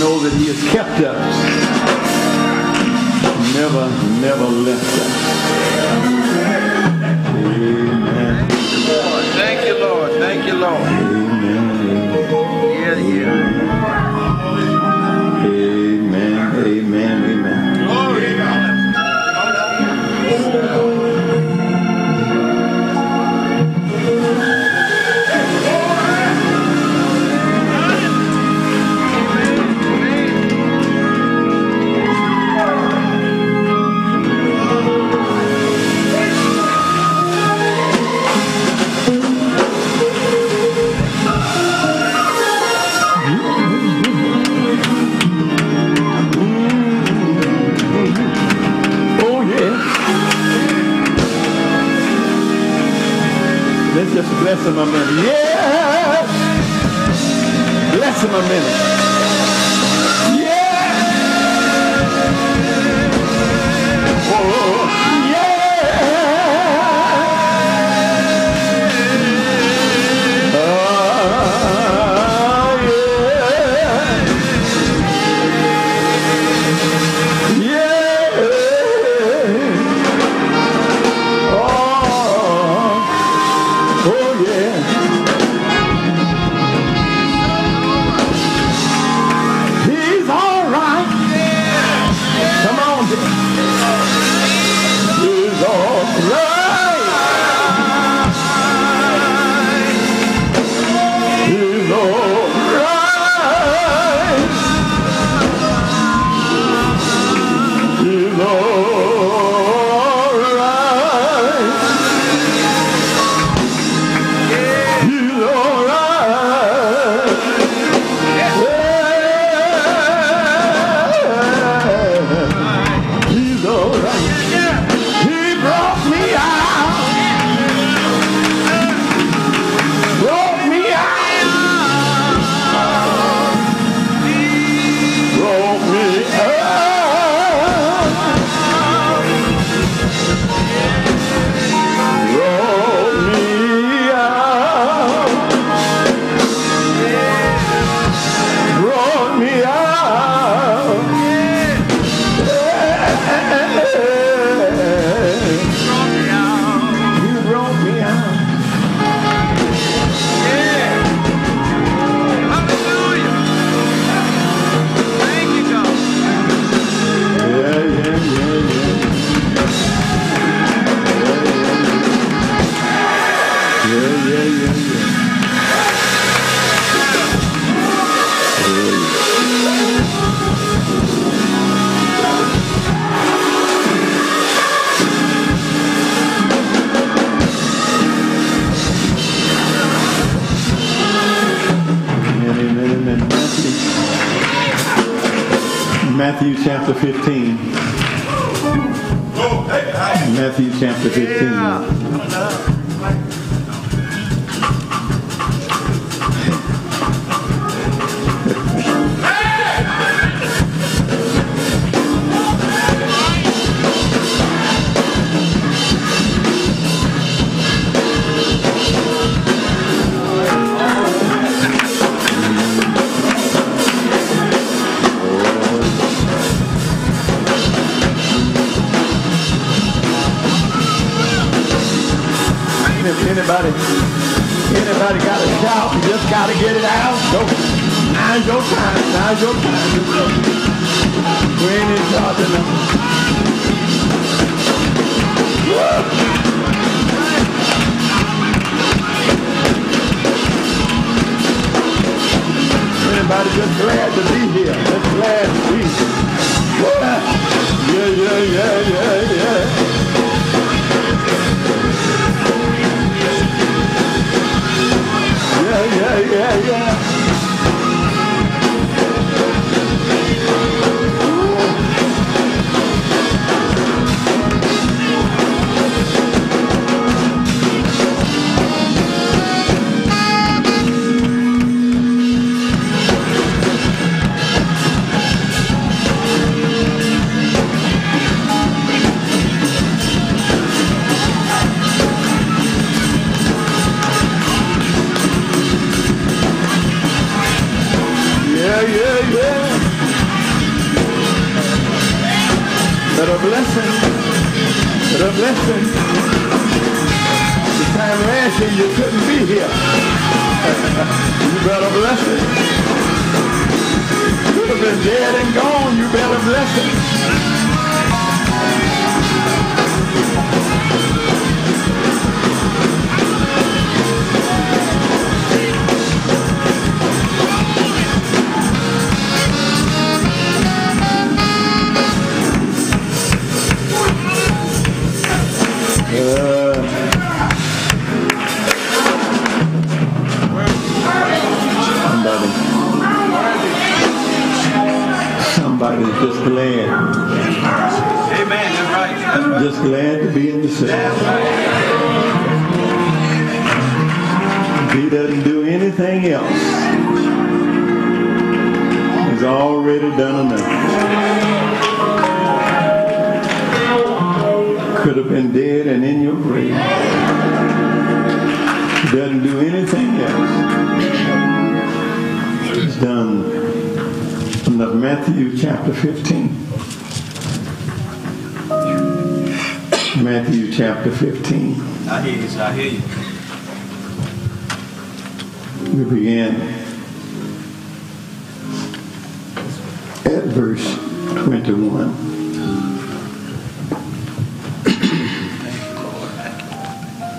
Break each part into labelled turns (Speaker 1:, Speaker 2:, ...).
Speaker 1: know that He has kept us. Never, never left us. Amen.
Speaker 2: Thank you, Lord. Thank you, Lord.
Speaker 1: Bless him a minute. Yeah. Bless him a minute.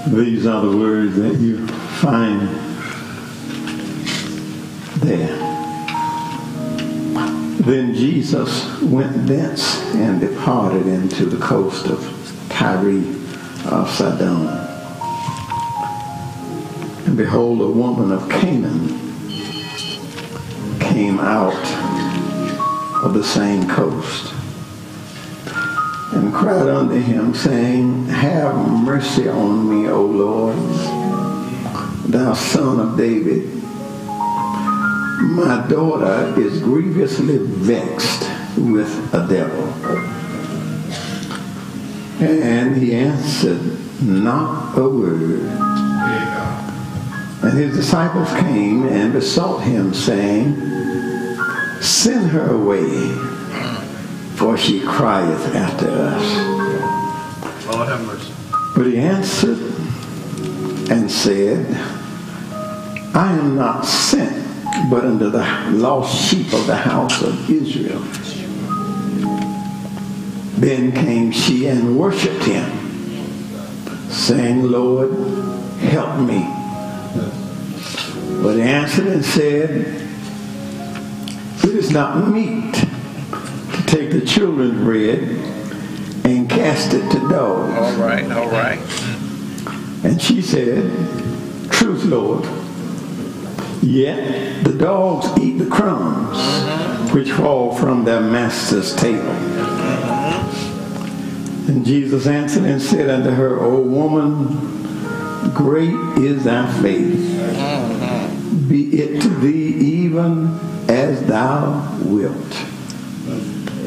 Speaker 1: These are the words that you find there. Then Jesus went thence and departed into the coast of Tyre of Sidon. And behold, a woman of Canaan came out of the same coast and cried unto him, saying, Have mercy on me, O Lord, thou son of David. My daughter is grievously vexed with a devil. And he answered not a word. And his disciples came and besought him, saying, Send her away, for she crieth after us.
Speaker 2: Lord have mercy.
Speaker 1: But he answered and said, I am not sent but unto the lost sheep of the house of Israel. Then came she and worshipped him, saying, Lord, help me. But he answered and said, It is not meet the children's bread and cast it to dogs.
Speaker 2: All right. All right.
Speaker 1: And she said, Truth, Lord. Yet the dogs eat the crumbs mm-hmm. which fall from their master's table. Mm-hmm. And Jesus answered and said unto her, O woman, great is thy faith. Mm-hmm. Be it to thee even as thou wilt.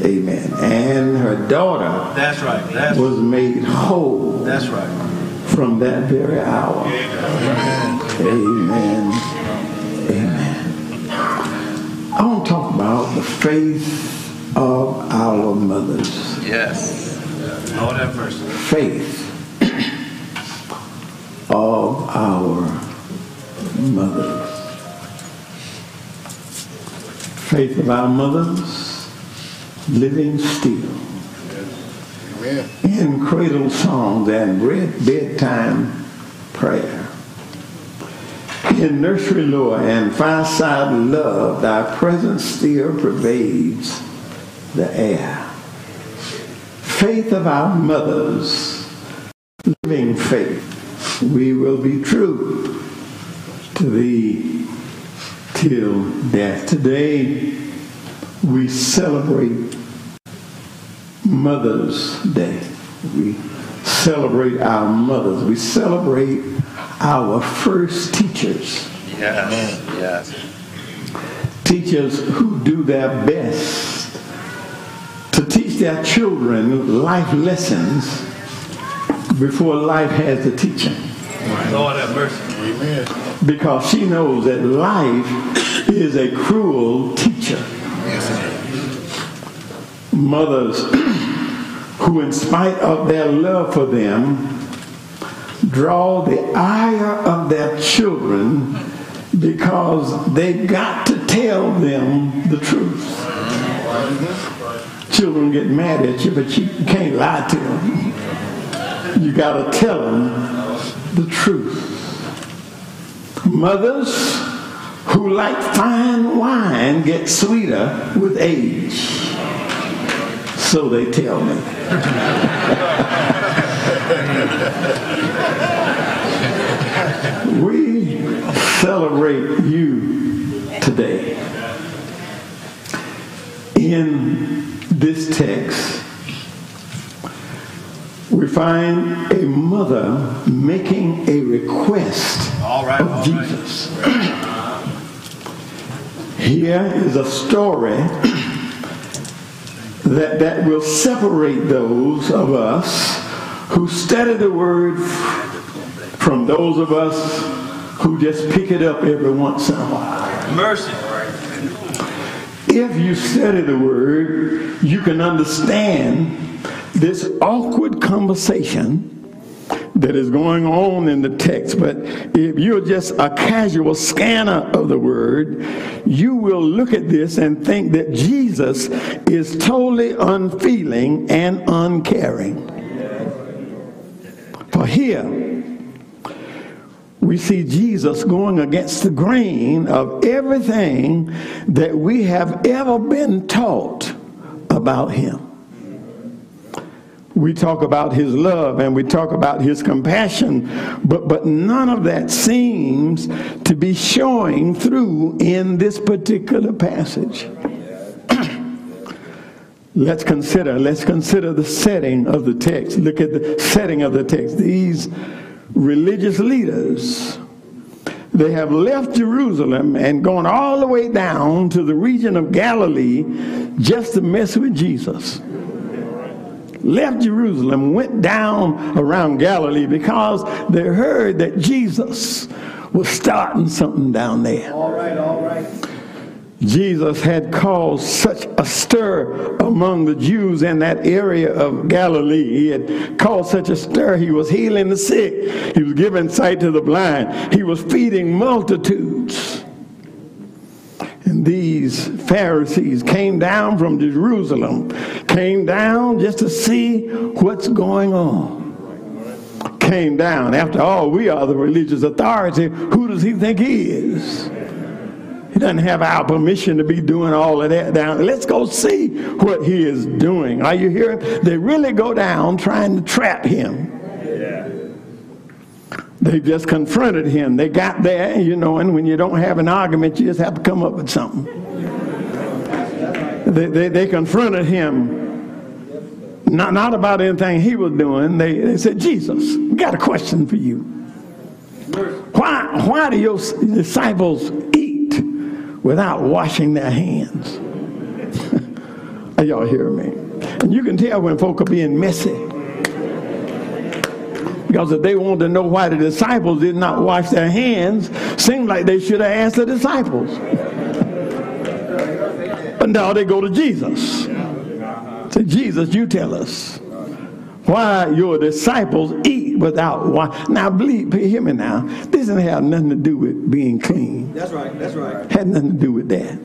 Speaker 1: Amen. And her daughter
Speaker 2: That's right. That's
Speaker 1: was made whole
Speaker 2: that's right.
Speaker 1: from that very hour. Amen. Amen. I want to talk about the faith of our mothers.
Speaker 2: Yes. Lord have mercy.
Speaker 1: Faith of our mothers. Faith of our mothers living still in cradle songs and red bedtime prayer. In nursery lore and fireside love, thy presence still pervades the air. Faith of our mothers, living faith, we will be true to thee till death. Today we celebrate Mother's Day. We celebrate our mothers. We celebrate our first teachers.
Speaker 2: Yes. Yes.
Speaker 1: Teachers who do their best to teach their children life lessons before life has to teach them.
Speaker 2: Lord have mercy. Amen.
Speaker 1: Because she knows that life is a cruel teacher. Mothers who, in spite of their love for them, draw the ire of their children because they got to tell them the truth. Children get mad at you, but you can't lie to them. You got to tell them the truth. Mothers who like fine wine get sweeter with age. So they tell me. we celebrate you today. In this text, we find a mother making a request
Speaker 2: All right,
Speaker 1: of
Speaker 2: all right.
Speaker 1: Here is a story that, that will separate those of us who study the word from those of us who just pick it up every once in a while.
Speaker 2: Mercy.
Speaker 1: If you study the word, you can understand this awkward conversation that is going on in the text. But if you're just a casual scanner of the word, you will look at this and think that Jesus is totally unfeeling and uncaring. For here, we see Jesus going against the grain of everything that we have ever been taught about him. We talk about his love and we talk about his compassion, but, but none of that seems to be showing through in this particular passage. let's consider, let's consider the setting of the text. Look at the setting of the text. These religious leaders, they have left Jerusalem and gone all the way down to the region of Galilee just to mess with Jesus left Jerusalem, went down around Galilee because they heard that Jesus was starting something down there.
Speaker 2: All right, all right.
Speaker 1: Jesus had caused such a stir among the Jews in that area of Galilee. He had caused such a stir. He was healing the sick. He was giving sight to the blind. He was feeding multitudes. And these Pharisees came down from Jerusalem, came down just to see what's going on. Came down. After all, we are the religious authority. Who does he think he is? He doesn't have our permission to be doing all of that down. Let's go see what he is doing. Are you hearing? They really go down trying to trap him. They just confronted him. They got there, you know, and when you don't have an argument, you just have to come up with something. They, they, they confronted him, not, not about anything he was doing. They, they said, Jesus, we got a question for you. Why, why do your disciples eat without washing their hands? Are y'all hear me? And you can tell when folk are being messy. Because if they wanted to know why the disciples did not wash their hands, seemed like they should have asked the disciples. But now they go to Jesus. Say, Jesus, you tell us why your disciples eat without wash. Now, believe, hear me now. This doesn't have nothing to do with being clean.
Speaker 2: That's right, that's right.
Speaker 1: Had nothing to do with that.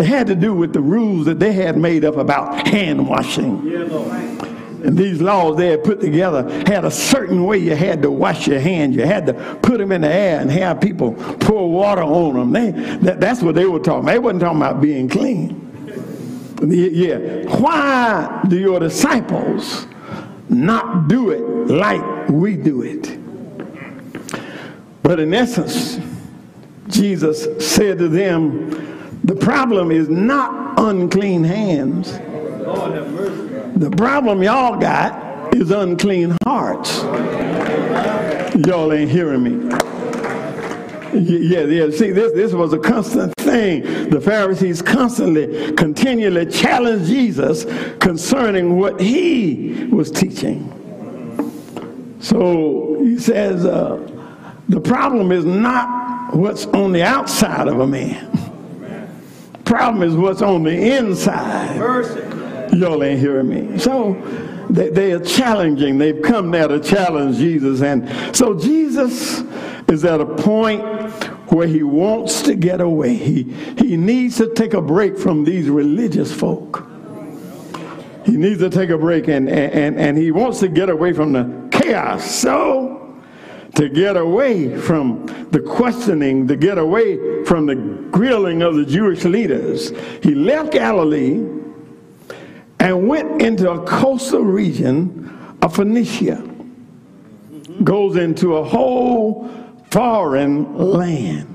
Speaker 1: It had to do with the rules that they had made up about hand washing.
Speaker 2: Yeah, Lord.
Speaker 1: And these laws they had put together had a certain way you had to wash your hands. You had to put them in the air and have people pour water on them. They, that, that's what they were talking about. They wasn't talking about being clean. Yeah. Why do your disciples not do it like we do it? But in essence, Jesus said to them, the problem is not unclean hands. The problem y'all got is unclean hearts. Y'all ain't hearing me. Yeah, yeah. See, this, this was a constant thing. The Pharisees constantly, continually challenged Jesus concerning what he was teaching. So he says, uh, the problem is not what's on the outside of a man. problem is what's on the inside.
Speaker 2: Mercy.
Speaker 1: Y'all ain't hearing me. So they, they are challenging. They've come there to challenge Jesus. And so Jesus is at a point where he wants to get away. He, he needs to take a break from these religious folk. He needs to take a break and, and, and he wants to get away from the chaos. So, to get away from the questioning, to get away from the grilling of the Jewish leaders, he left Galilee and went into a coastal region of Phoenicia. Goes into a whole foreign land.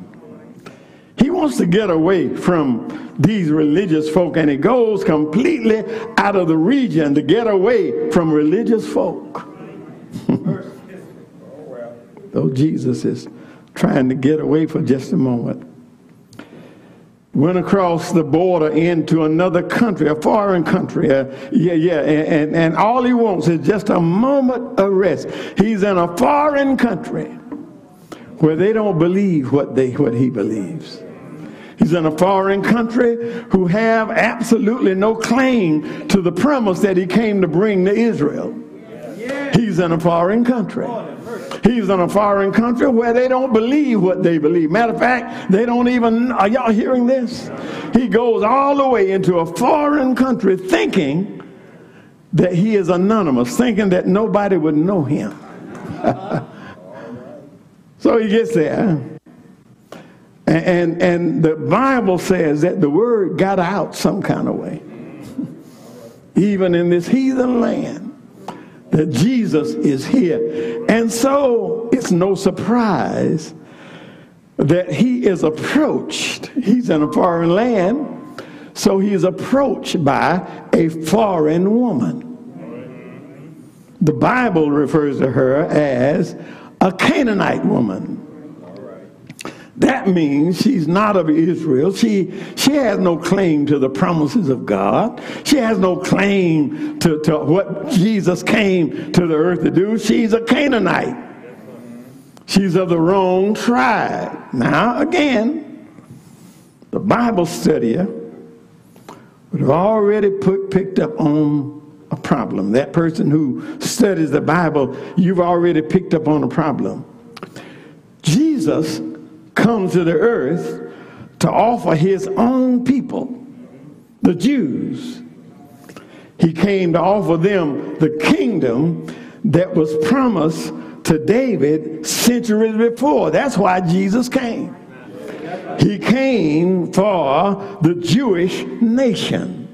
Speaker 1: He wants to get away from these religious folk and he goes completely out of the region to get away from religious folk. Though Jesus is trying to get away for just a moment. Went across the border into another country, a foreign country. Uh, yeah, yeah. And, and, and all he wants is just a moment of rest. He's in a foreign country where they don't believe what, they, what he believes. He's in a foreign country who have absolutely no claim to the promise that he came to bring to Israel. He's in a foreign country. He's in a foreign country where they don't believe what they believe. Matter of fact, they don't even, are y'all hearing this? He goes all the way into a foreign country thinking that he is anonymous, thinking that nobody would know him. so he gets there. And, and, and the Bible says that the word got out some kind of way. Even in this heathen land that Jesus is here. And so it's no surprise that he is approached. He's in a foreign land, so he is approached by a foreign woman. The Bible refers to her as a Canaanite woman. That means she's not of Israel. She, she has no claim to the promises of God. She has no claim to, to what Jesus came to the earth to do. She's a Canaanite. She's of the wrong tribe. Now, again, the Bible studier would have already put, picked up on a problem. That person who studies the Bible, you've already picked up on a problem. Jesus come to the earth to offer his own people, the Jews. He came to offer them the kingdom that was promised to David centuries before. That's why Jesus came. He came for the Jewish nation.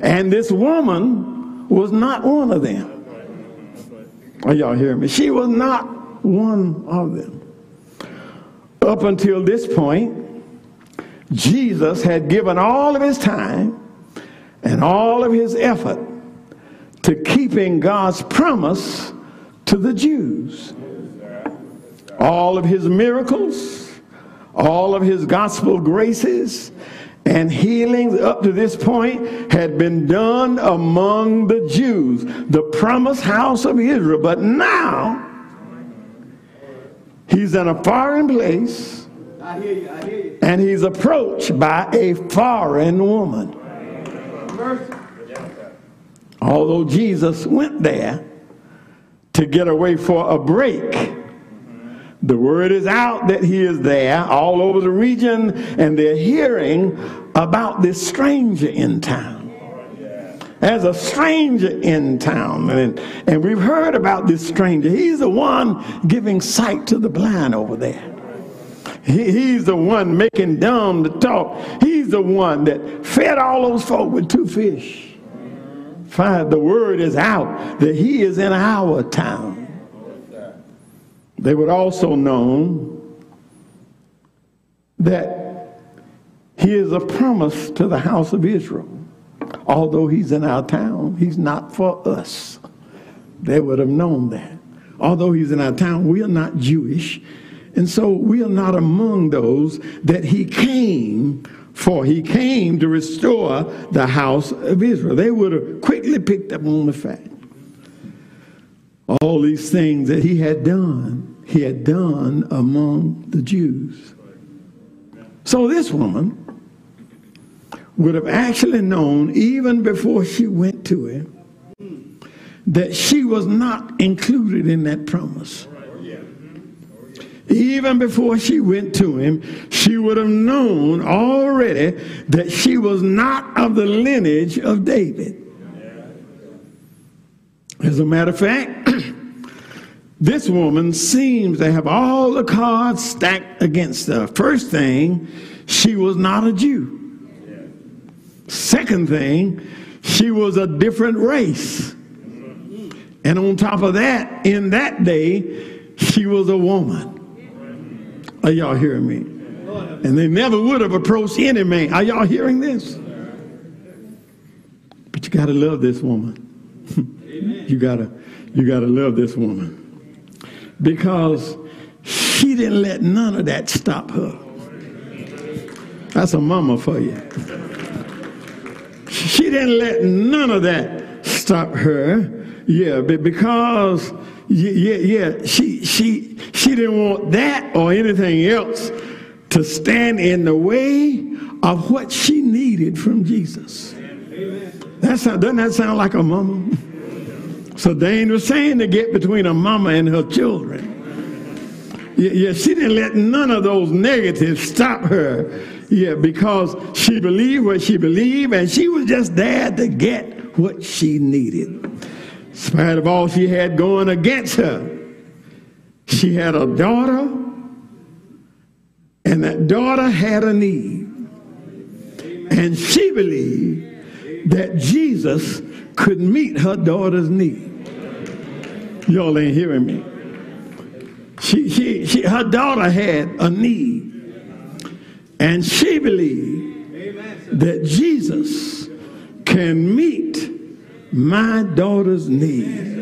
Speaker 1: And this woman was not one of them. Are y'all hearing me? She was not one of them. Up until this point, Jesus had given all of his time and all of his effort to keeping God's promise to the Jews. All of his miracles, all of his gospel graces, and healings up to this point had been done among the Jews, the promised house of Israel. But now, He's in a foreign place.
Speaker 2: I hear you, I hear you.
Speaker 1: And he's approached by a foreign woman. Although Jesus went there to get away for a break, the word is out that he is there all over the region, and they're hearing about this stranger in town as a stranger in town. And, and we've heard about this stranger. He's the one giving sight to the blind over there. He, he's the one making dumb to talk. He's the one that fed all those folk with two fish. Fine, the word is out that he is in our town. They would also know that he is a promise to the house of Israel although he's in our town, he's not for us. They would have known that. Although he's in our town, we are not Jewish. And so we are not among those that he came for. He came to restore the house of Israel. They would have quickly picked up on the fact. All these things that he had done, he had done among the Jews. So this woman would have actually known, even before she went to him, that she was not included in that promise. Even before she went to him, she would have known already that she was not of the lineage of David. As a matter of fact, this woman seems to have all the cards stacked against her. First thing, she was not a Jew. Second thing, she was a different race. And on top of that, in that day, she was a woman. Are y'all hearing me? And they never would have approached any man. Are y'all hearing this? But you got to love this woman. you got to you got to love this woman. Because she didn't let none of that stop her. That's a mama for you. She didn't let none of that stop her. Yeah, but because yeah, yeah, she she she didn't want that or anything else to stand in the way of what she needed from Jesus. That's how, doesn't that sound like a mama? So Dane was saying to get between a mama and her children. Yeah, yeah, she didn't let none of those negatives stop her. Yeah, because she believed what she believed, and she was just there to get what she needed In spite of all she had going against her, she had a daughter, and that daughter had a need. And she believed that Jesus could meet her daughter's need. Y'all ain't hearing me. She, she, she, her daughter had a need. And she believed that Jesus can meet my daughter's need.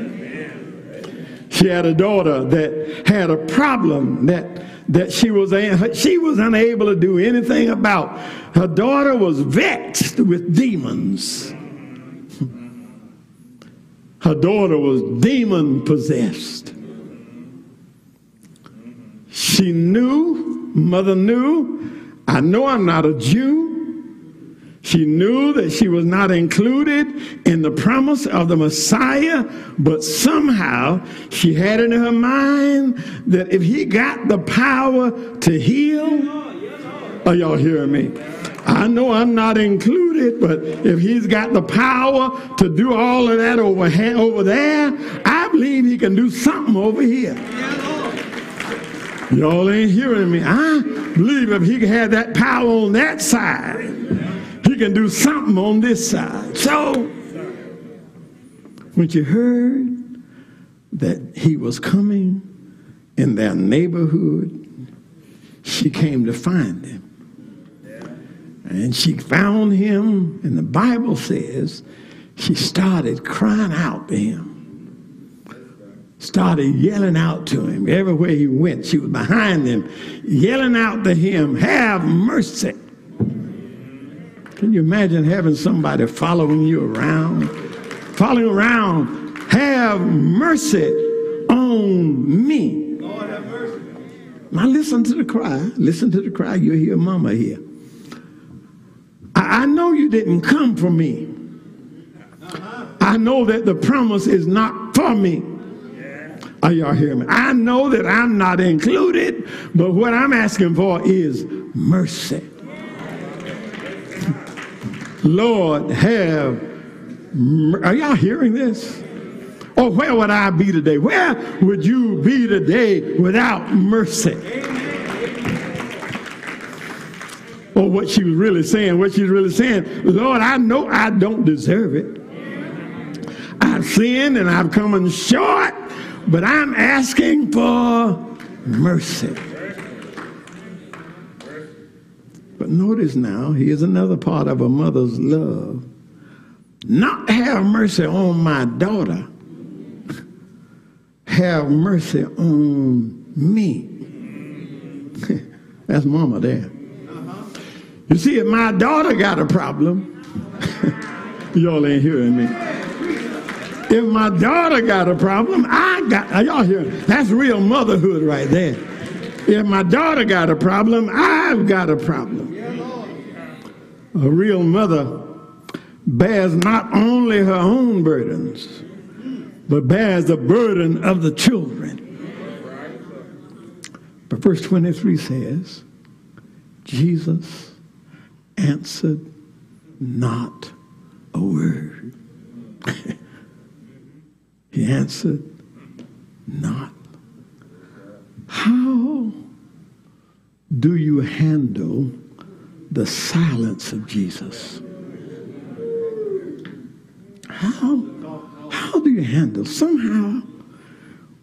Speaker 1: She had a daughter that had a problem that that she was she was unable to do anything about. Her daughter was vexed with demons. Her daughter was demon possessed. She knew, mother knew, I know I'm not a Jew. She knew that she was not included in the promise of the Messiah, but somehow she had in her mind that if he got the power to heal, are y'all hearing me? I know I'm not included, but if he's got the power to do all of that over, over there, I believe he can do something over here. Y'all ain't hearing me. I believe if he had that power on that side, he can do something on this side. So, when she heard that he was coming in their neighborhood, she came to find him. And she found him, and the Bible says she started crying out to him. Started yelling out to him. Everywhere he went, she was behind him, yelling out to him, Have mercy. Can you imagine having somebody following you around? Following around, have mercy on me. Lord have mercy. Now listen to the cry. Listen to the cry. You hear mama here. I, I know you didn't come for me. Uh-huh. I know that the promise is not for me. Are y'all hearing me? I know that I'm not included, but what I'm asking for is mercy. Lord, have. Are y'all hearing this? Or oh, where would I be today? Where would you be today without mercy? Or what she was really saying, what she's really saying, Lord, I know I don't deserve it. I've sinned and I've come in short, but I'm asking for mercy. But notice now, here's another part of a mother's love. Not have mercy on my daughter, have mercy on me. That's mama there. You see, if my daughter got a problem, y'all ain't hearing me. If my daughter got a problem, I got, y'all hearing? That's real motherhood right there. If my daughter got a problem, I've got a problem. A real mother bears not only her own burdens, but bears the burden of the children. But verse 23 says, Jesus answered not a word. he answered not. How do you handle the silence of Jesus? How, how do you handle? Somehow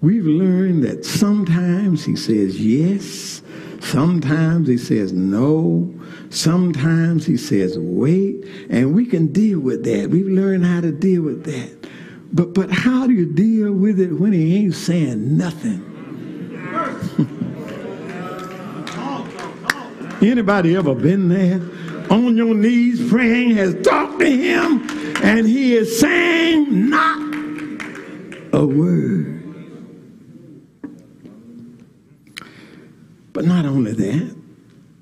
Speaker 1: we've learned that sometimes he says yes, sometimes he says no, sometimes he says wait, and we can deal with that. We've learned how to deal with that. But but how do you deal with it when he ain't saying nothing? Anybody ever been there? On your knees praying, has talked to him, and he is saying not a word. But not only that,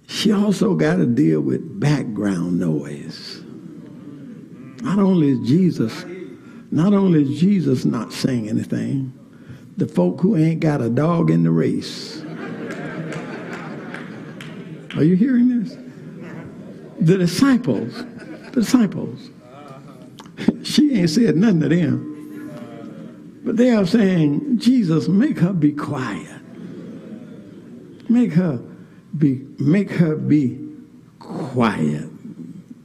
Speaker 1: she also got to deal with background noise. Not only is Jesus, not only is Jesus not saying anything, the folk who ain't got a dog in the race. Are you hearing this? The disciples, the disciples, she ain't said nothing to them. But they are saying, Jesus, make her be quiet. Make her be make her be quiet.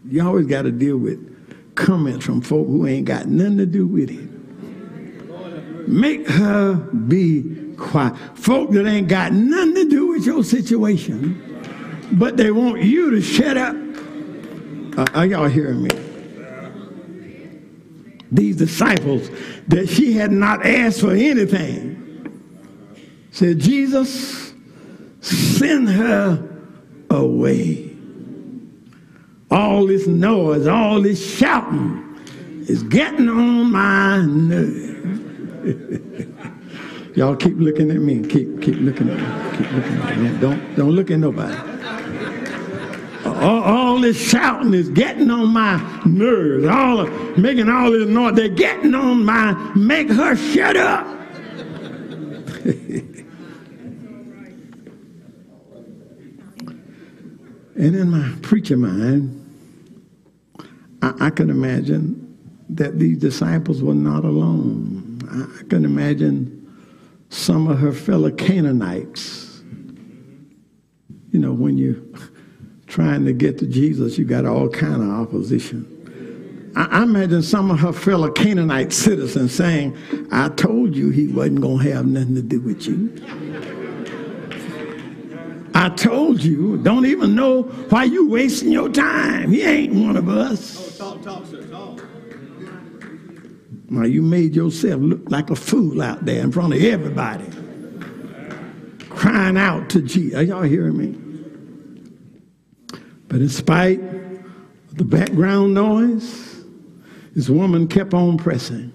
Speaker 1: You always got to deal with comments from folk who ain't got nothing to do with it. Make her be quiet. Folk that ain't got nothing to do with your situation but they want you to shut up. Uh, are y'all hearing me? These disciples that she had not asked for anything said, Jesus, send her away. All this noise, all this shouting is getting on my nerves. Y'all keep looking at me. Keep keep looking at me. Keep looking at me. Don't don't look at nobody all, all, this shouting is getting on my nerves. All of, making all this noise, they're getting on my, make her shut up. and in my preacher mind, I, I can imagine that these disciples were not alone. I, I can imagine some of her fellow Canaanites. You know, when you're trying to get to Jesus, you got all kind of opposition. I, imagine some of her fellow Canaanite citizens saying, I told you he wasn't going to have nothing to do with you. I told you, don't even know why you wasting your time. He ain't one of us. Talk, talk, sir, talk. Now you made yourself look like a fool out there in front of everybody, crying out to Jesus. Are y'all hearing me? But in spite of the background noise, this woman kept on pressing,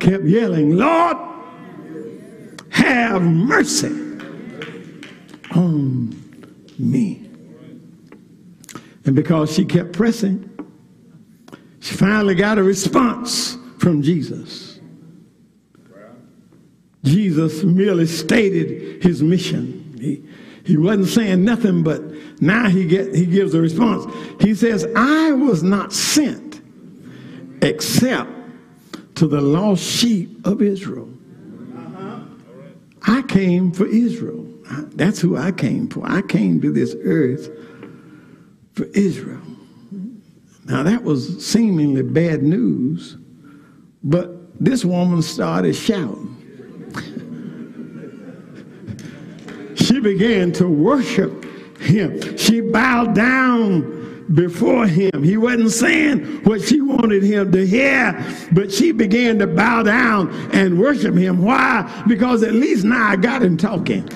Speaker 1: kept yelling, Lord, have mercy on me. And because she kept pressing, she finally got a response from Jesus. Jesus merely stated his mission. He, he wasn't saying nothing but now he, get, he gives a response. He says, I was not sent except to the lost sheep of Israel. I came for Israel. That's who I came for. I came to this earth for Israel. Now, that was seemingly bad news, but this woman started shouting. she began to worship him. She bowed down before him. He wasn't saying what she wanted him to hear, but she began to bow down and worship him. Why? Because at least now I got him talking.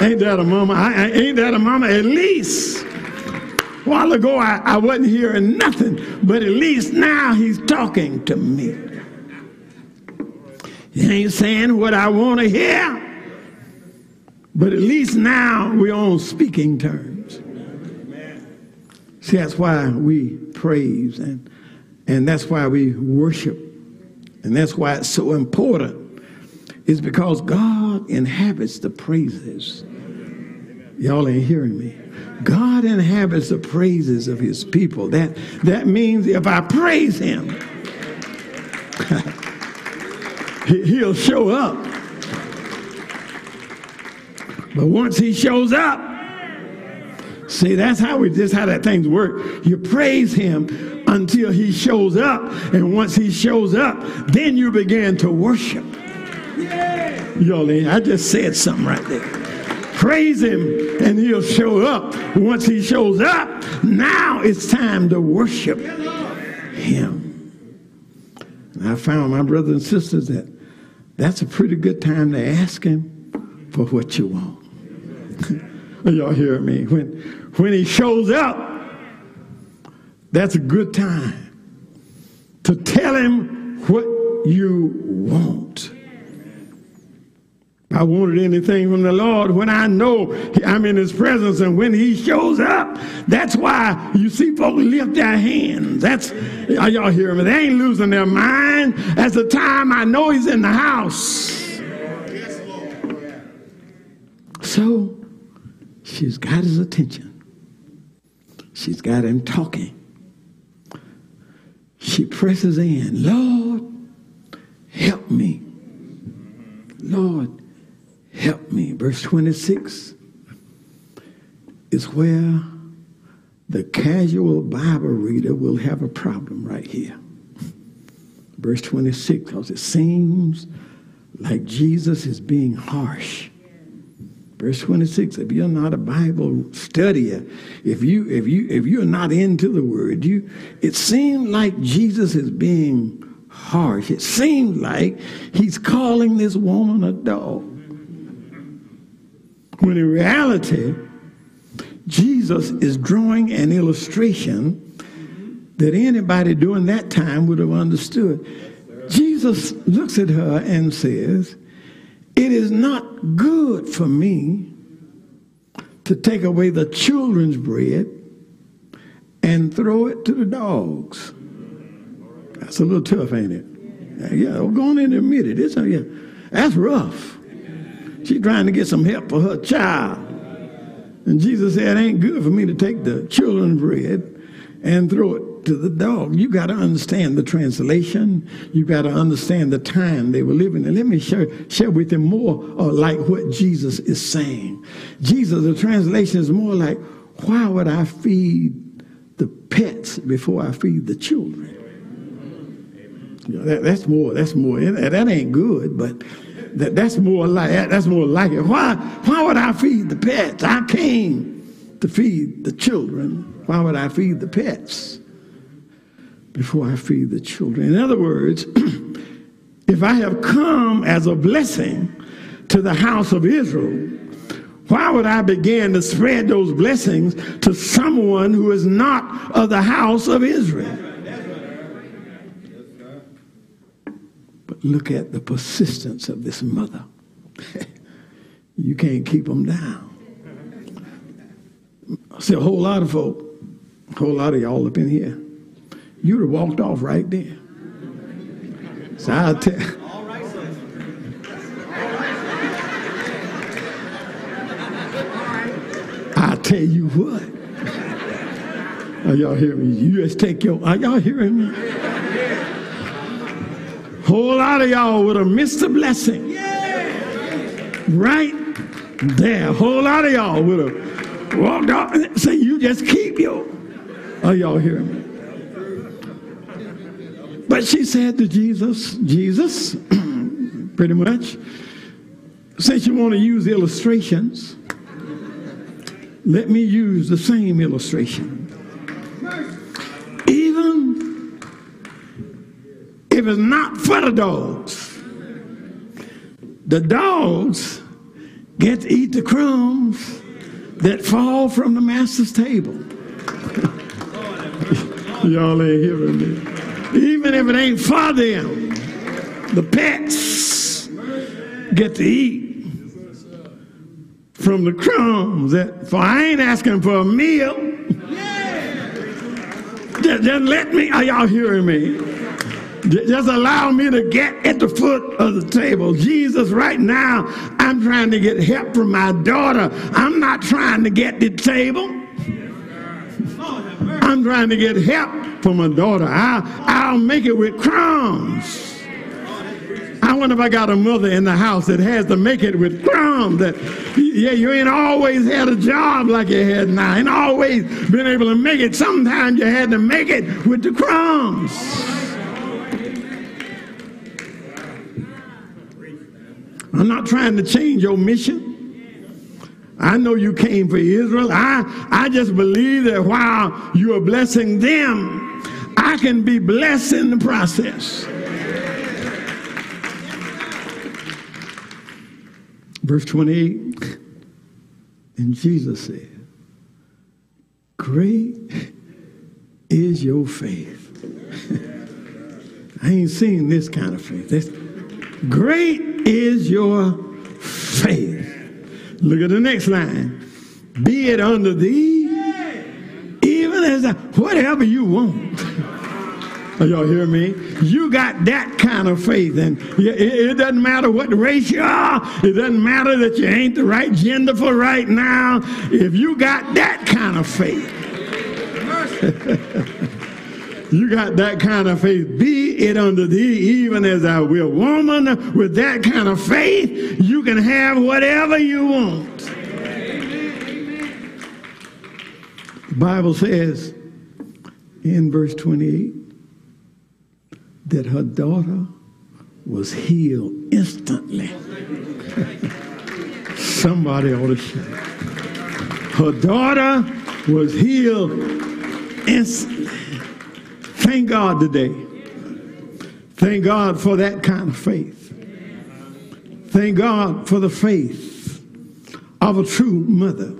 Speaker 1: ain't that a mama? I, ain't that a mama? At least. A while ago, I, I wasn't hearing nothing, but at least now he's talking to me. He ain't saying what I want to hear, but at least now we're on speaking terms. See, that's why we praise and, and that's why we worship. And that's why it's so important. Is because God inhabits the praises. Y'all ain't hearing me. God inhabits the praises of his people. That, that means if I praise him, he'll show up. But once he shows up, see, that's how we just how that things work. You praise him until he shows up, and once he shows up, then you begin to worship. Y'all, ain't I just said something right there. Praise him, and he'll show up. Once he shows up, now it's time to worship him. And I found my brothers and sisters that that's a pretty good time to ask him for what you want. Y'all hear me? When, when he shows up, that's a good time to tell him what you want. I wanted anything from the Lord when I know I'm in his presence and when he shows up. That's why you see folks lift their hands. That's, are y'all hearing me? They ain't losing their mind. That's the time I know he's in the house. So she's got his attention. She's got him talking. She presses in, Lord, help me. Lord, help me. Verse 26 is where the casual Bible reader will have a problem right here. Verse 26, because it seems like Jesus is being harsh. Verse 26, if you're not a Bible studier, if you if you if you're not into the word, you it seems like Jesus is being harsh. It seems like he's calling this woman a dog. When in reality, Jesus is drawing an illustration that anybody during that time would have understood. Jesus looks at her and says, It is not good for me to take away the children's bread and throw it to the dogs. That's a little tough, ain't it? Yeah, well, go on and admit it. It's, yeah, that's rough. She's trying to get some help for her child. And Jesus said, It ain't good for me to take the children's bread and throw it to the dog. You got to understand the translation. You got to understand the time they were living. And let me share, share with them more like what Jesus is saying. Jesus, the translation is more like, why would I feed the pets before I feed the children? You that, that's more, that's more, that, that ain't good, but that, that's more like that's more like it. Why why would I feed the pets? I came to feed the children. Why would I feed the pets before I feed the children? In other words, if I have come as a blessing to the house of Israel, why would I begin to spread those blessings to someone who is not of the house of Israel? Look at the persistence of this mother. you can't keep them down. I see a whole lot of folk, a whole lot of y'all up in here. You'd have walked off right there. So I'll tell. I tell you what. Are y'all hearing me? You just take your. Are y'all hearing me? Whole lot of y'all would have missed the blessing. Right there. A whole lot of y'all would have walked off and say, You just keep your. Are y'all hearing me? But she said to Jesus, Jesus, pretty much, since you want to use illustrations, let me use the same illustration. It's not for the dogs. The dogs get to eat the crumbs that fall from the master's table. Y'all ain't hearing me. Even if it ain't for them, the pets get to eat from the crumbs that for I ain't asking for a meal. just, just let me, are y'all hearing me? Just allow me to get at the foot of the table. Jesus, right now, I'm trying to get help from my daughter. I'm not trying to get the table. I'm trying to get help from my daughter. I, I'll make it with crumbs. I wonder if I got a mother in the house that has to make it with crumbs. That yeah, you ain't always had a job like you had now. Ain't always been able to make it. Sometimes you had to make it with the crumbs. I'm not trying to change your mission. I know you came for Israel. I, I just believe that while you are blessing them, I can be blessed in the process. Verse 28, and Jesus said, Great is your faith. I ain't seen this kind of faith. That's, great is your faith. Look at the next line. Be it unto thee, even as I, whatever you want. Are y'all hear me? You got that kind of faith, and it, doesn't matter what race you are. It doesn't matter that you ain't the right gender for right now. If you got that kind of faith, you got that kind of faith. Be it unto thee, even as I will. Woman, with that kind of faith, you can have whatever you want. The Bible says in verse 28 that her daughter was healed instantly. Somebody ought to shout. Her daughter was healed instantly. Thank God today. Thank God for that kind of faith. Thank God for the faith of a true mother.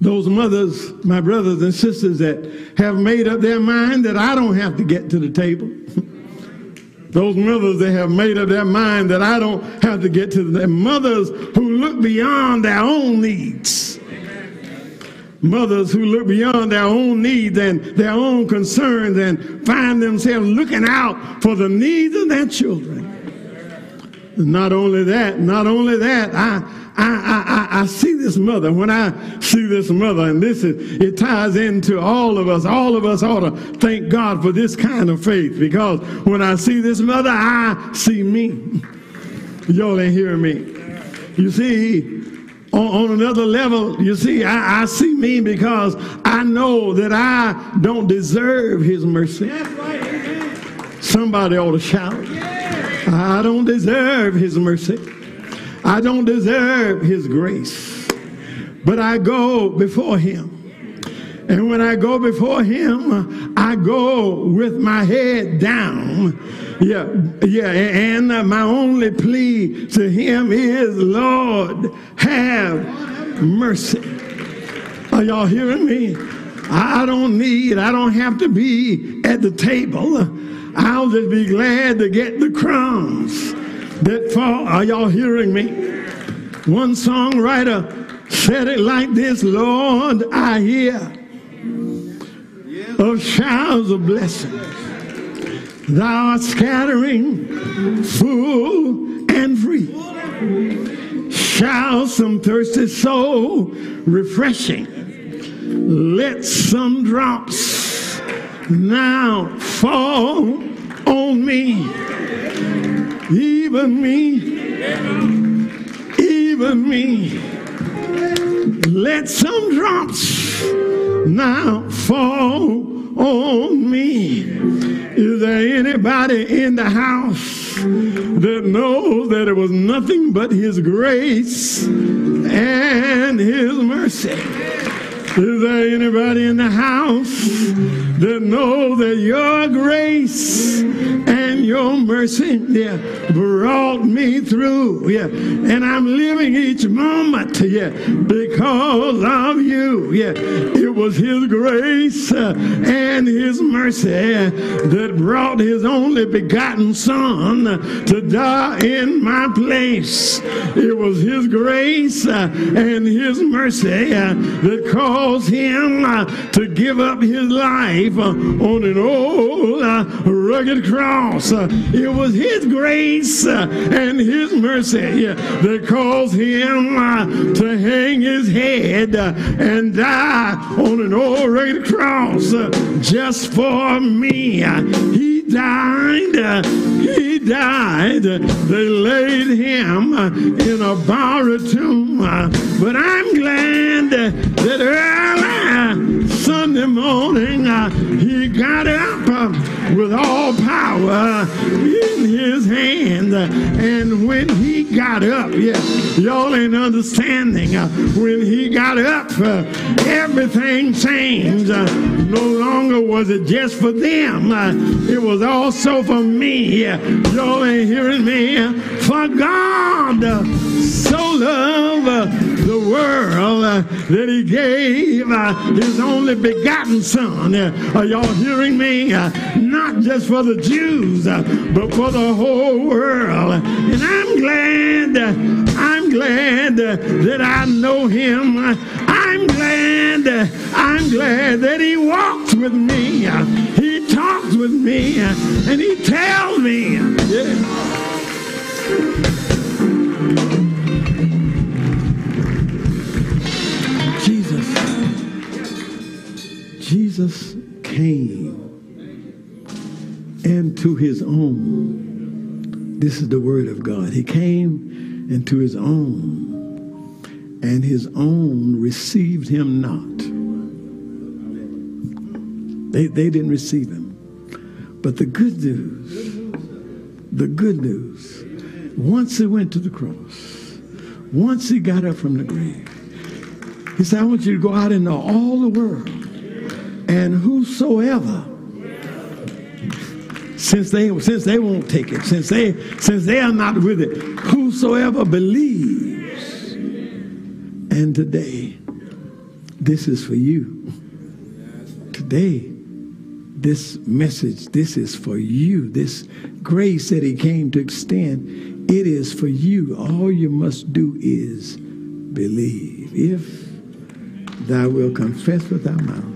Speaker 1: Those mothers, my brothers and sisters, that have made up their mind that I don't have to get to the table. Those mothers that have made up their mind that I don't have to get to the mothers who look beyond their own needs. Mothers who look beyond their own needs and their own concerns and find themselves looking out for the needs of their children. Not only that, not only that, I, I, I, I, see this mother. When I see this mother, and this is, it ties into all of us. All of us ought to thank God for this kind of faith because when I see this mother, I see me. Y'all ain't hearing me. You see, on, on another level, you see, I, I, see me because I know that I don't deserve his mercy. Somebody ought to shout. I don't deserve his mercy. I don't deserve his grace, but I go before him. And when I go before him, I go with my head down. Yeah, yeah, and my only plea to him is, Lord, have mercy. Are y'all hearing me? I don't need, I don't have to be at the table. I'll just be glad to get the crumbs that fall. Are y'all hearing me? One songwriter said it like this Lord, I hear of showers of blessings. Thou art scattering full and free. Shall some thirsty soul refreshing. Let some drops now fall on me even me, even me. Let some drops now fall on me. Is there anybody in the house that knows that it was nothing but His grace and His mercy? Is there anybody in the house that knows that your grace your mercy yeah, brought me through. Yeah. And I'm living each moment yeah, because of you. Yeah. It was his grace uh, and his mercy that brought his only begotten son to die in my place. It was his grace uh, and his mercy uh, that caused him uh, to give up his life uh, on an old uh, rugged cross. It was his grace and his mercy that caused him to hang his head and die on an old cross just for me. He died. He died. They laid him in a borrowed tomb. But I'm glad that early Sunday morning uh, he got up uh, with all power in his hand. And when he got up, yeah, y'all ain't understanding. uh, When he got up, everything changed. No longer was it just for them, it was also for me. Y'all ain't hearing me. For God so loved uh, the world uh, that he gave uh, his only begotten son. Uh, are y'all hearing me? Uh, not just for the Jews, uh, but for the whole world. And I'm glad, I'm glad that I know him. I'm glad, I'm glad that he walks with me. He talks with me, and he tells me. yeah. Jesus came into his own. This is the word of God. He came into his own, and his own received him not. They, they didn't receive him. But the good news, the good news, once he went to the cross, once he got up from the grave, he said, I want you to go out into all the world and whosoever since they since they won't take it, since they since they are not with it, whosoever believes. And today, this is for you. Today, this message, this is for you. This grace that he came to extend, it is for you. All you must do is believe. If thou wilt confess with thy mouth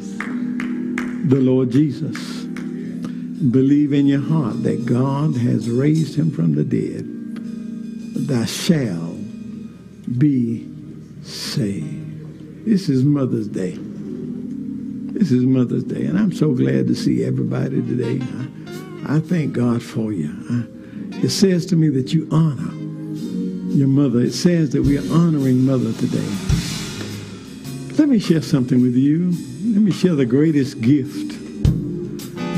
Speaker 1: the Lord Jesus, believe in your heart that God has raised him from the dead, thou shall be saved. This is Mother's Day. This is Mother's Day, and I'm so glad to see everybody today. I, I thank God for you. I, it says to me that you honor your mother. It says that we are honoring Mother today. Let me share something with you. Let me share the greatest gift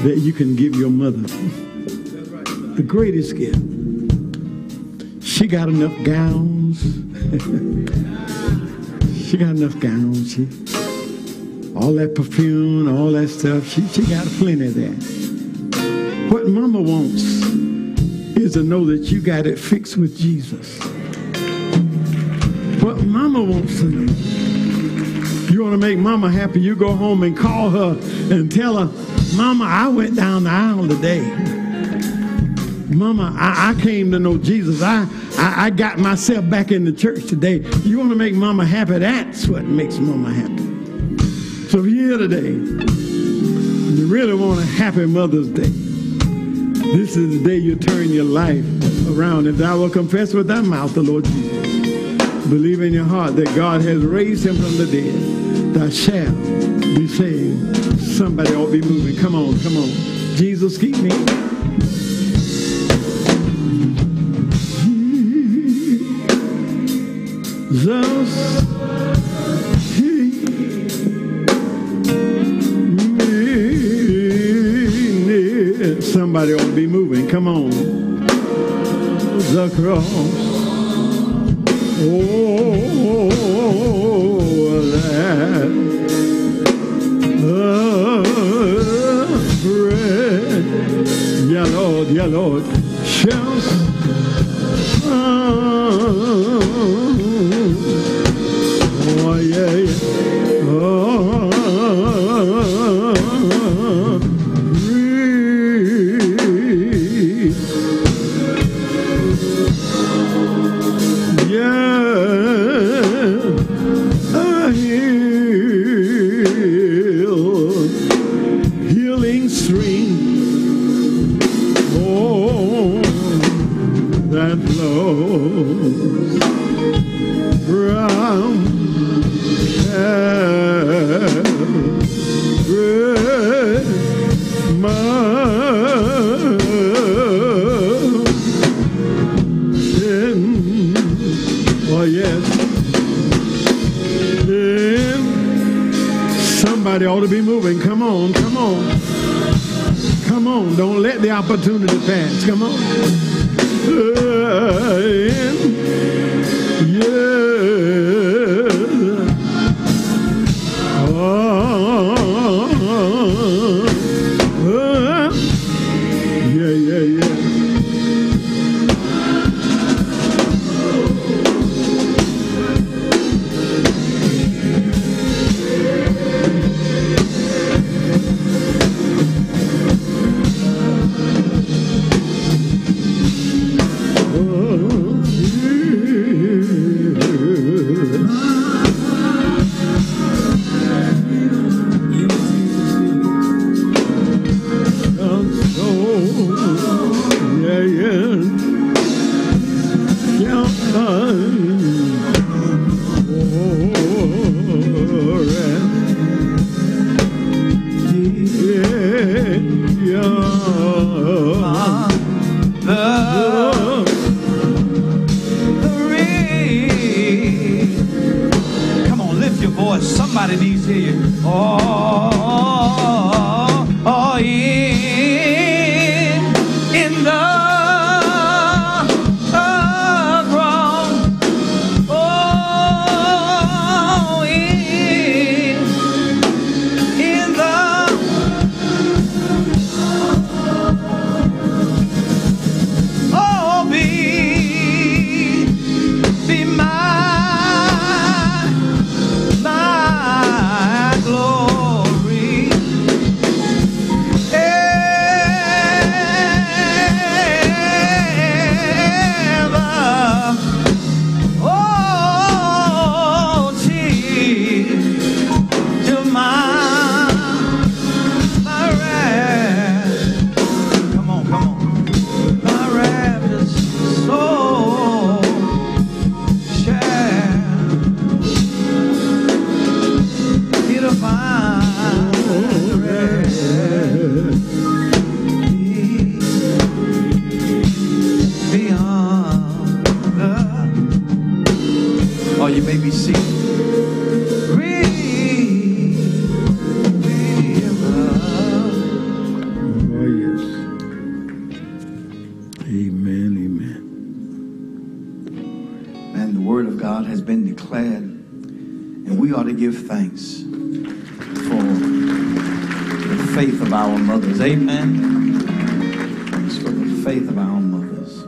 Speaker 1: that you can give your mother. The greatest gift. She got enough gowns. she got enough gowns. She, all that perfume, all that stuff. She, she got plenty of that. What mama wants is to know that you got it fixed with Jesus. What mama wants to know. You want to make mama happy, you go home and call her and tell her, Mama, I went down the aisle today. Mama, I, I came to know Jesus. I, I, I got myself back in the church today. You want to make mama happy? That's what makes mama happy. So if you're here today, you really want a happy Mother's Day, this is the day you turn your life around. If thou will confess with thy mouth the Lord Jesus, believe in your heart that God has raised him from the dead, thou shalt be saved. Somebody ought to be moving. Come on, come on. Jesus, keep me. Jesus. Somebody ought to be moving. Come on. The cross. Oh, Lord. Shall let the opportunity pass. Come on.
Speaker 3: Thanks for the faith of our mothers. Amen. For the faith of our mothers.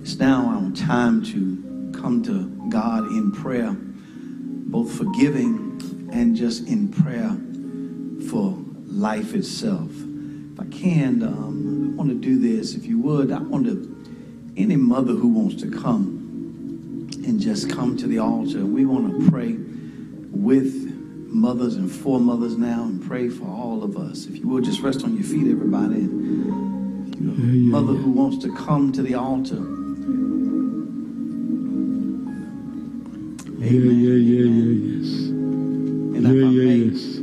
Speaker 3: It's now our time to come to God in prayer, both forgiving and just in prayer for life itself. If I can, um, I want to do this. If you would, I want to any mother who wants to come and just come to the altar. We want to pray with mothers and for mothers now and pray for all of us. If you would just rest on your feet, everybody. And you're a
Speaker 1: Yeah, yeah,
Speaker 3: mother
Speaker 1: yeah.
Speaker 3: who wants to come to the altar.
Speaker 1: Yeah, yeah, yeah, yeah, yes.
Speaker 3: And
Speaker 1: Yeah,
Speaker 3: I may,
Speaker 1: yes.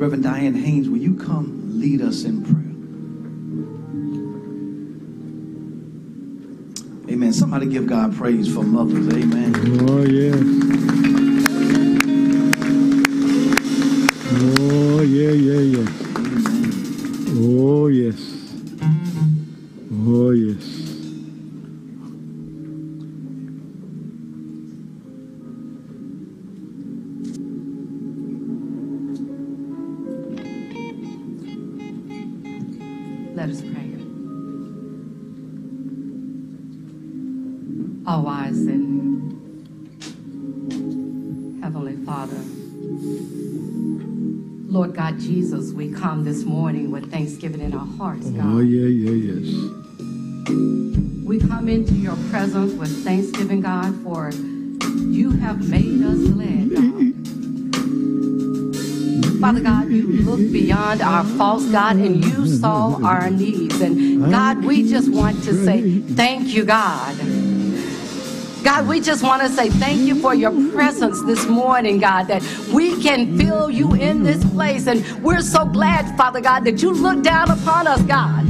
Speaker 3: Reverend Diane Haynes, will you come lead us in prayer? Amen. Somebody give God praise for mothers. Amen.
Speaker 1: Oh, yes.
Speaker 4: We come this morning with thanksgiving in our hearts, oh, God.
Speaker 1: Oh, yeah, yeah, yes.
Speaker 4: We come into your presence with thanksgiving, God, for you have made us glad, God. Father God, you looked beyond our faults, God, and you saw our needs. And God, we just want to say thank you, God. God, we just want to say thank you for your presence this morning, God, that we can feel you in this place. And we're so glad, Father God, that you look down upon us, God.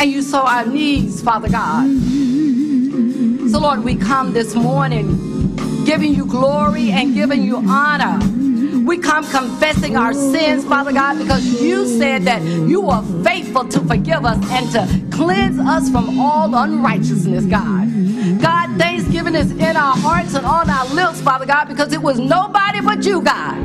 Speaker 4: And you saw our needs, Father God. So, Lord, we come this morning giving you glory and giving you honor. We come confessing our sins, Father God, because you said that you are faithful to forgive us and to cleanse us from all unrighteousness, God. God, thanksgiving is in our hearts and on our lips, Father God, because it was nobody but you, God.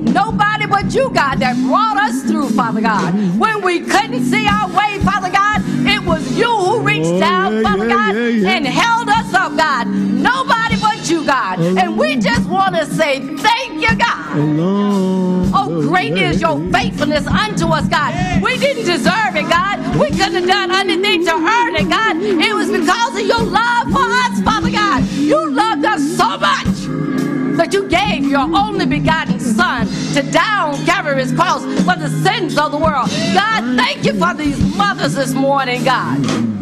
Speaker 4: Nobody but you, God, that brought us through, Father God. When we couldn't see our way, Father God, it was you who reached
Speaker 1: Oh,
Speaker 4: down,
Speaker 1: yeah,
Speaker 4: Father
Speaker 1: yeah,
Speaker 4: God,
Speaker 1: yeah.
Speaker 4: and held us up, God. Nobody but you, God. And we just want to say thank you, God.
Speaker 1: Alone.
Speaker 4: Oh, great is your faithfulness unto us, God. We didn't deserve it, God. We couldn't have done anything to earn it, God. It was because of your love for us, Father God. You loved us so much that you gave your only begotten Son to die on Calvary's cross for the sins of the world. God, thank you for these mothers this morning, God.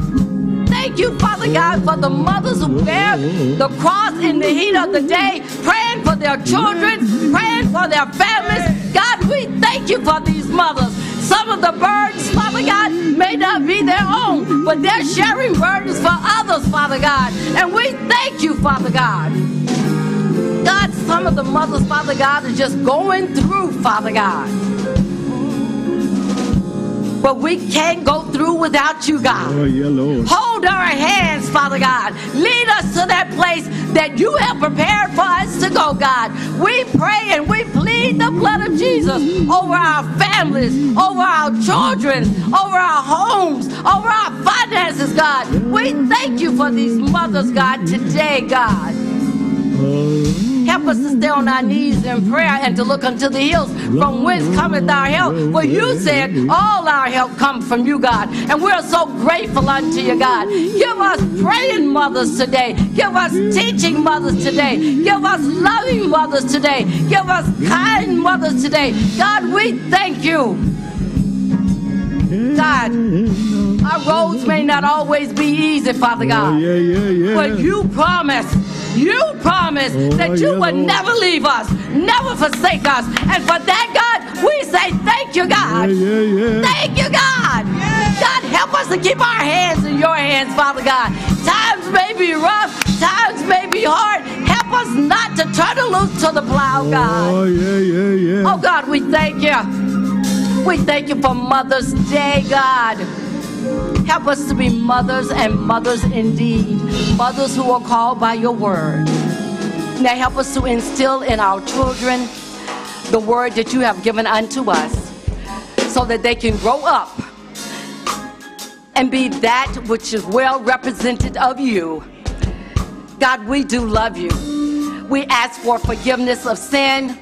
Speaker 4: Thank you, Father God, for the mothers who bear the cross in the heat of the day, praying for their children, praying for their families. God, we thank you for these mothers. Some of the burdens, Father God, may not be their own, but they're sharing burdens for others, Father God. And we thank you, Father God. God, some of the mothers, Father God, are just going through, Father God. But we can't go through without you, God.
Speaker 1: Oh, yeah, Lord.
Speaker 4: Hold our hands, Father God. Lead us to that place that you have prepared for us to go, God. We pray and we plead the blood of Jesus over our families, over our children, over our homes, over our finances, God. We thank you for these mothers, God, today, God. Help us to stay on our knees in prayer and to look unto the hills from whence cometh our help. For you said all our help comes from you, God. And we're so grateful unto you, God. Give us praying mothers today. Give us teaching mothers today. Give us loving mothers today. Give us kind mothers today. God, we thank you. God, our roads may not always be easy, Father God. But you promised, you promised
Speaker 1: Oh,
Speaker 4: that you
Speaker 1: yeah,
Speaker 4: would
Speaker 1: Lord.
Speaker 4: never leave us, never forsake us. And for that, God, we say thank you, God.
Speaker 1: yeah, yeah.
Speaker 4: Thank you, God. God, help us to keep our hands in your hands, Father God. Times may be rough, times may be hard. Help us not to turn loose to the plow, oh, God.
Speaker 1: Oh, yeah, yeah, yeah.
Speaker 4: Oh God, we thank you. We thank you for Mother's Day, God. Help us to be mothers and mothers indeed. Mothers who are called by your word. Now help us to instill in our children the word that you have given unto us so that they can grow up and be that which is well represented of you. God, we do love you. We ask for forgiveness of sin.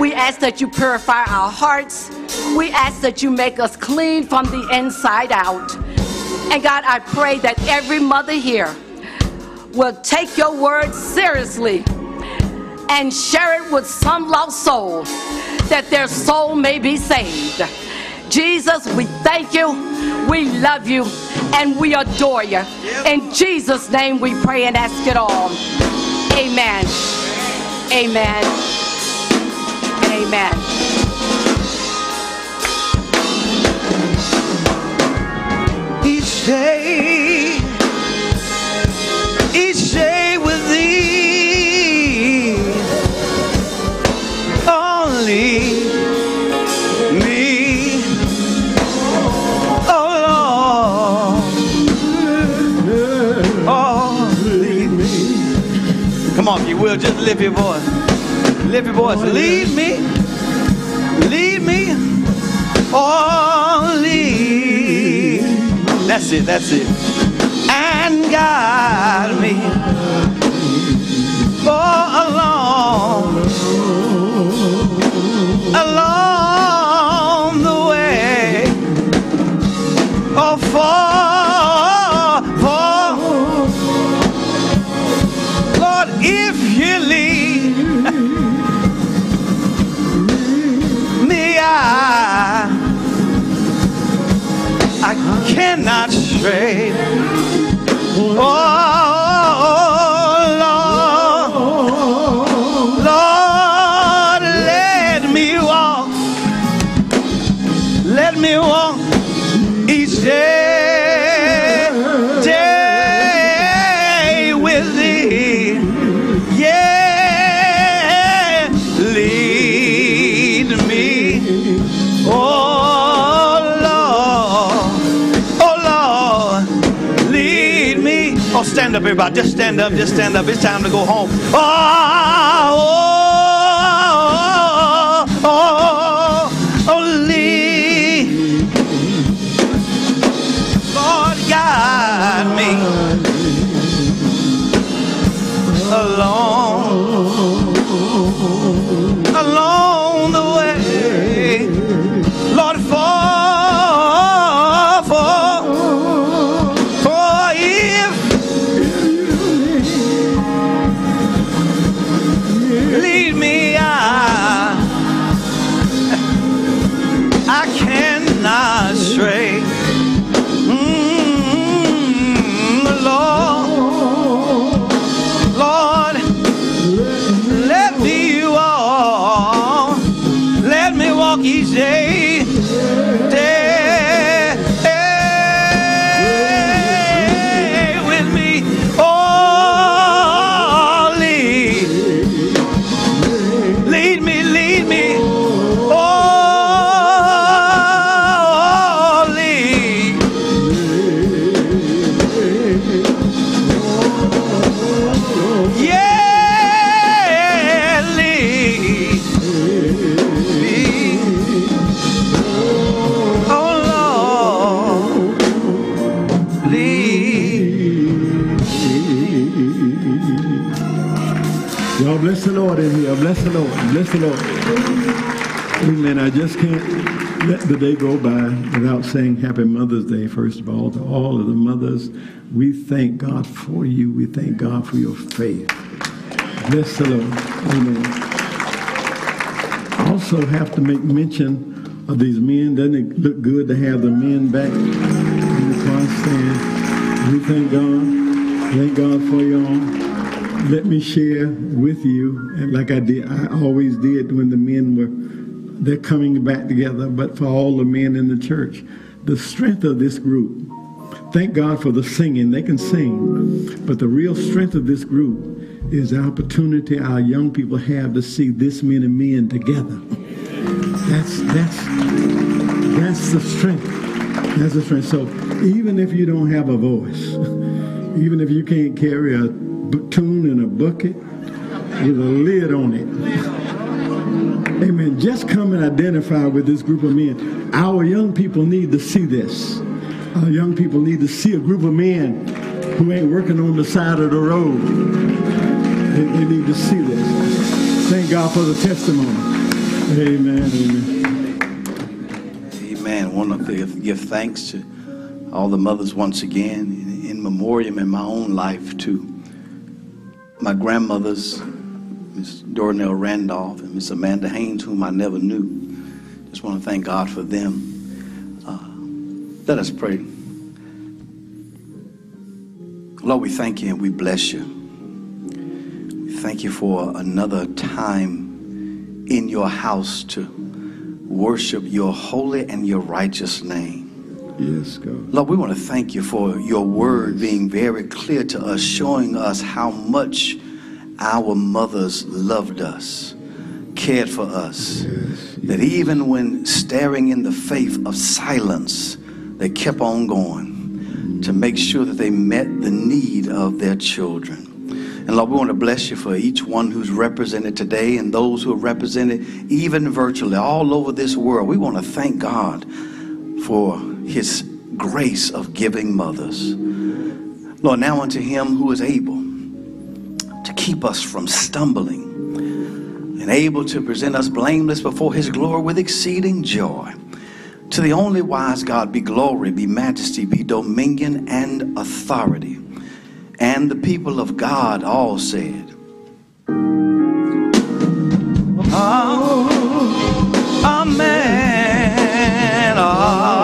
Speaker 4: We ask that you purify our hearts. We ask that you make us clean from the inside out. And God, I pray that every mother here will take your word seriously and share it with some lost soul that their soul may be saved. Jesus, we thank you, we love you, and we adore you. In Jesus' name we pray and ask it all. Amen. Amen. Amen.
Speaker 3: Each day with thee. Only me, oh Lord, me. Come on, if you will, just lift your voice. Lift your voice. Lead me, lead me, only. That's it, that's it. And guide me for along, along I Just stand up. Just stand up. It's time to go home. Ah, oh, oh,
Speaker 1: Bless the Lord. Amen. I just can't let the day go by without saying Happy Mother's Day, first of all, to all of the mothers. We thank God for you. We thank God for your faith. Bless the Lord. Amen. I also have to make mention of these men. Doesn't it look good to have the men back in the cross stand? We thank God. Thank God for y'all let me share with you, like I did, I always did when the men were, they're coming back together, but for all the men in the church, the strength of this group. Thank God for the singing. They can sing. But the real strength of this group is the opportunity our young people have to see this many men together. That's that's that's the strength. That's the strength. So even if you don't have a voice, even if you can't carry a tune in a bucket with a lid on it. Amen. Just come and identify with this group of men. Our young people need to see this. Our young people need to see a group of men who ain't working on the side of the road. They, they need to see this. Thank God for the testimony. Amen. Amen.
Speaker 3: Amen. I want to give, thanks to all the mothers once again in, memoriam in my own life to my grandmothers, Miss Dornell Randolph and Miss Amanda Haynes, whom I never knew. Just want to thank God for them. Uh, let us pray. Lord, we thank you and we bless you. We thank you for another time in your house to worship your holy and your righteous name.
Speaker 1: Yes, God.
Speaker 3: Lord, we want to thank you for your word being very clear to us, showing us how much our mothers loved us, cared for us. That even when staring in the face of silence, they kept on going to mm. make sure that they met the need of their children. And Lord, we want to bless you for each one who's represented today and those who are represented even virtually all over this world. We want to thank God for his grace of giving mothers. Lord, now unto him who is able to keep us from stumbling and able to present us blameless before his glory with exceeding joy. To the only wise God be glory, be majesty, be dominion and authority. And the people of God all said, Amen. Ah, Amen. Ah,